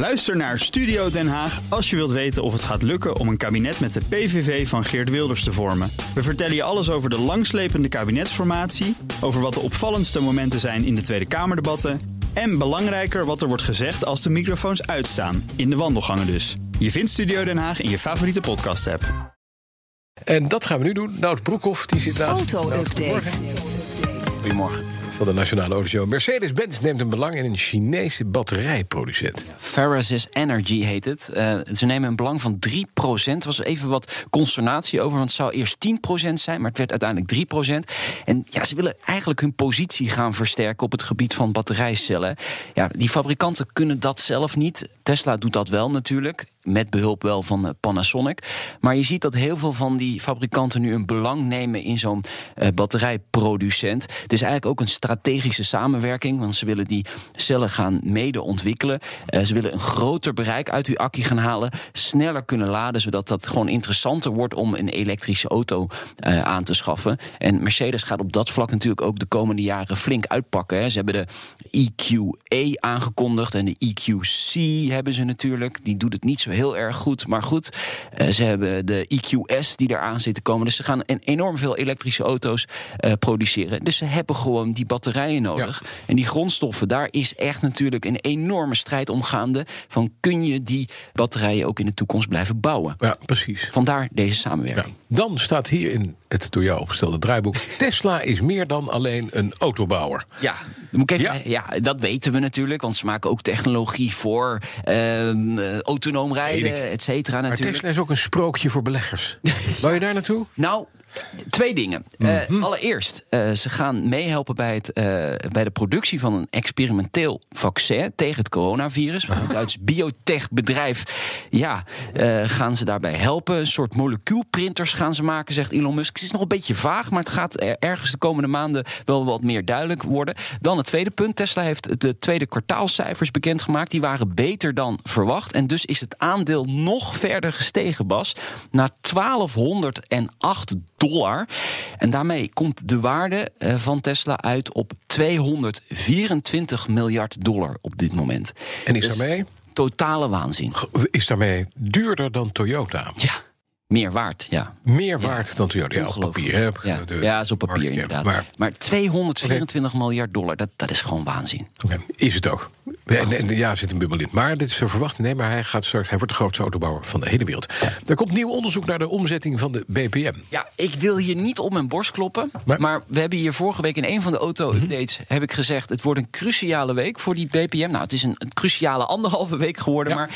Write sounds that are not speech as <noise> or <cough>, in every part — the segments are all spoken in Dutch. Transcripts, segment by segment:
Luister naar Studio Den Haag als je wilt weten of het gaat lukken om een kabinet met de PVV van Geert Wilders te vormen. We vertellen je alles over de langslepende kabinetsformatie, over wat de opvallendste momenten zijn in de Tweede Kamerdebatten en belangrijker wat er wordt gezegd als de microfoons uitstaan, in de wandelgangen dus. Je vindt Studio Den Haag in je favoriete podcast-app. En dat gaan we nu doen. Nout Broekhoff, die zit naast. Auto-update. Goedemorgen. Van de Nationale Autoshow. Mercedes-Benz neemt een belang in een Chinese batterijproducent. Farasis Energy heet het. Eh, ze nemen een belang van 3%. Er was even wat consternatie over, want het zou eerst 10% zijn, maar het werd uiteindelijk 3%. En ja, ze willen eigenlijk hun positie gaan versterken op het gebied van batterijcellen. Ja, die fabrikanten kunnen dat zelf niet. Tesla doet dat wel natuurlijk. Met behulp wel van eh, Panasonic. Maar je ziet dat heel veel van die fabrikanten nu een belang nemen in zo'n eh, batterijproducent. Het is eigenlijk ook een strategische samenwerking, want ze willen die cellen gaan mede ontwikkelen. Eh, ze willen een groter bereik uit uw accu gaan halen, sneller kunnen laden, zodat dat gewoon interessanter wordt om een elektrische auto eh, aan te schaffen. En Mercedes gaat op dat vlak natuurlijk ook de komende jaren flink uitpakken. Hè. Ze hebben de EQE aangekondigd en de EQC hebben ze natuurlijk. Die doet het niet zo heel erg goed, maar goed. eh, ze hebben de EQS die eraan zit te komen. Dus ze gaan enorm veel elektrische auto's produceren. Dus ze hebben gewoon die batterijen nodig. En die grondstoffen, daar is echt natuurlijk een enorme strijd om gaande. Van kun je die batterijen ook in de toekomst blijven bouwen? Ja, precies. Vandaar deze Ja. samenwerking. Dan staat hier in het door jou opgestelde draaiboek... <laughs> Tesla is meer dan alleen een autobouwer. Ja, moet ik even, Ja. ja. dat weten we natuurlijk. Want ze maken ook technologie voor ehm, eh, autonoom rijden, et cetera Maar. Tesla is ook een sprookje voor beleggers. <laughs> Wou je daar naartoe? Nou, twee dingen. Eh, Mhm. allereerst, eh, ze gaan meehelpen bij, het, eh, bij de productie van een experimenteel vaccin tegen het coronavirus. Een Duits biotechbedrijf. Ja, gaan ze daarbij helpen. Een soort molecuulprinters gaan ze maken, zegt Elon Musk. Het is nog een beetje vaag, maar het gaat er- ergens de komende maanden wel wat meer duidelijk worden. Dan het tweede punt. Tesla heeft de tweede kwartaalcijfers bekendgemaakt. Die waren beter dan verwacht. En dus is het aandeel nog verder gestegen, Bas. Naar 1208 dollar. En daarmee komt de waarde eh, van Tesla uit op 224 miljard dollar op dit moment. En is Dus daarmee, Totale waanzin. is daarmee duurder dan Toyota? Ja, meer waard, ja. Meer waard dan Toyota? Ja, op papier. Hè? Ja, De ja, zo op papier inderdaad. Maar Maar, 224 miljard dollar, dat, dat is gewoon waanzin. Oké, is het ook. En, en, ja, zit een bubbel in. Maar dit is te verwachten. Nee, maar hij, gaat straks, hij wordt de grootste autobouwer van de hele wereld. Er komt nieuw onderzoek naar de omzetting van de BPM. Ja, ik wil hier niet op mijn borst kloppen. Maar- Maar, we hebben hier vorige week in een van de auto-updates... heb ik gezegd, het wordt een cruciale week voor die BPM. Nou, het is een, een cruciale anderhalve week geworden. Ja. Maar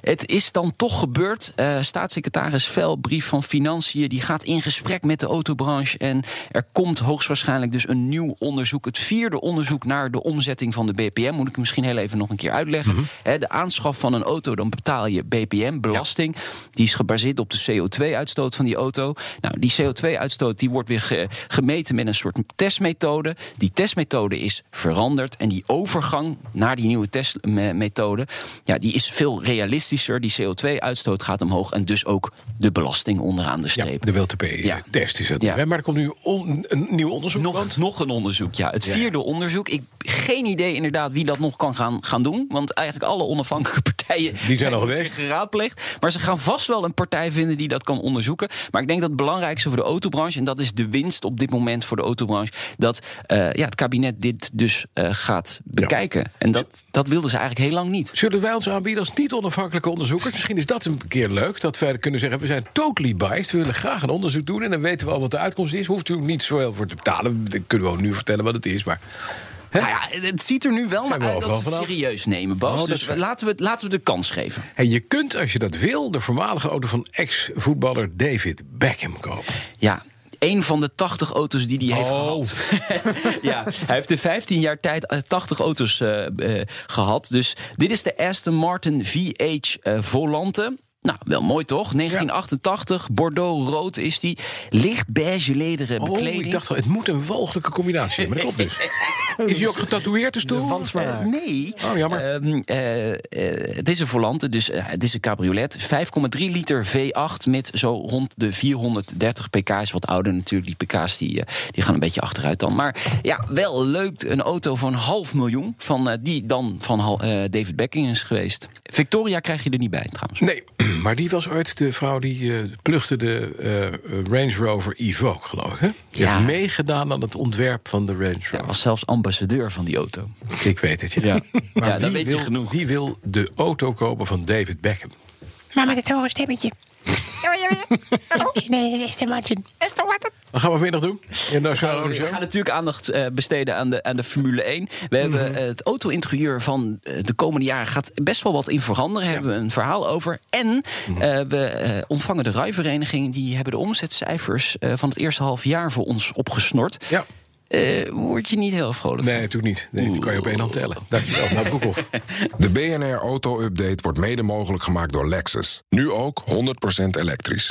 het is dan toch gebeurd. Eh, staatssecretaris Vel, brief van Financiën... die gaat in gesprek met de autobranche. En er komt hoogstwaarschijnlijk dus een nieuw onderzoek. Het vierde onderzoek naar de omzetting van de BPM. Moet ik misschien heel even nog een keer uitleggen. Hè, de aanschaf van een auto, dan betaal je BPM, belasting. Die is gebaseerd op de CO2-uitstoot van die auto. Nou, die CO2-uitstoot die wordt weer ge- gemeten met een soort testmethode. Die testmethode is veranderd. En die overgang naar die nieuwe testmethode... Ja, die is veel realistischer. Die CO2-uitstoot gaat omhoog. En dus ook de belasting onderaan de Ja, streep. de WLTP-test is het. Ja. Maar er komt nu on- een nieuw onderzoek. Nog, nog een onderzoek, ja. Het vierde onderzoek. Ik geen idee inderdaad wie dat nog kan gaan, gaan doen. Want eigenlijk alle onafhankelijke partijen zijn al geweest. geraadpleegd. Maar ze gaan vast wel een partij vinden die dat kan onderzoeken. Maar ik denk dat het belangrijkste voor de autobranche... en dat is de winst op dit moment voor de autobranche... dat eh, ja, het kabinet dit dus eh, gaat bekijken. En dat, dat wilden ze eigenlijk heel lang niet. Zullen wij ons aanbieden als niet-onafhankelijke onderzoekers? Misschien is dat een keer leuk, dat wij kunnen zeggen... we zijn totally biased, we willen graag een onderzoek doen... en dan weten we al wat de uitkomst is. Hoeft u niet zoveel voor te betalen. Dan kunnen we ook nu vertellen wat het is, maar... Hè? Nou ja, het ziet er nu wel naar uit dat ze het serieus nemen, Bas. Oh, dus laten we, laten we de kans geven. En je kunt, als je dat wil, de voormalige auto van ex-voetballer David Beckham kopen. Ja, een van de 80 auto's die hij heeft Oh. gehad. <laughs> ja, hij heeft in 15 jaar tijd eh, 80 auto's eh, eh, gehad. Dus dit is de Aston Martin VH eh, Volante. Nou, wel mooi toch? 1988, Bordeaux rood is die. Licht beige lederen Oh, bekleding. ik dacht al, het moet een walgelijke combinatie zijn. Maar dat klopt dus. <laughs> Is hij ook getatoeëerd, de stoel? Eh, nee. Oh, jammer. Ehm, eh, het is een volante, dus het is een cabriolet. 5,3 liter V8 met zo rond de 430 pk. Is wat ouder natuurlijk. Die pk's die, die gaan een beetje achteruit dan. Maar ja, wel leuk. Een auto van half miljoen. Van, die dan van David Becking is geweest. Victoria krijg je er niet bij trouwens. Nee, maar die was ooit de vrouw die eh plugde de eh, Range Rover Evoque, geloof ik. Hè? Die Ja. heeft meegedaan aan het ontwerp van de Range Rover. Ja, was zelfs ambassadeur van die auto. Ik weet het, ja. Ja, Maar ja weet wil, je genoeg. Wie wil de auto kopen van David Beckham? Maar met het hoge stemmetje. Nee, dat is de Martin. Is de Martin? Wat gaan we vanmiddag doen? In de Auto We gaan natuurlijk aandacht eh, besteden aan de, aan de Formule 1. We hebben Mhm. eh, het auto-interieur van eh, de komende jaren gaat best wel wat in veranderen. Hebben we een verhaal over. En Mhm. eh, we ontvangen de rijvereniging. Die hebben de omzetcijfers eh, van het eerste half jaar voor ons opgesnord. Ja. Eh, word je niet heel vrolijk Nee, natuurlijk niet. Nee, dat kan je op één hand tellen. Dankjewel. Nou, Broekhoff. <laughs> De BNR Auto Update wordt mede mogelijk gemaakt door Lexus. Nu ook 100% elektrisch.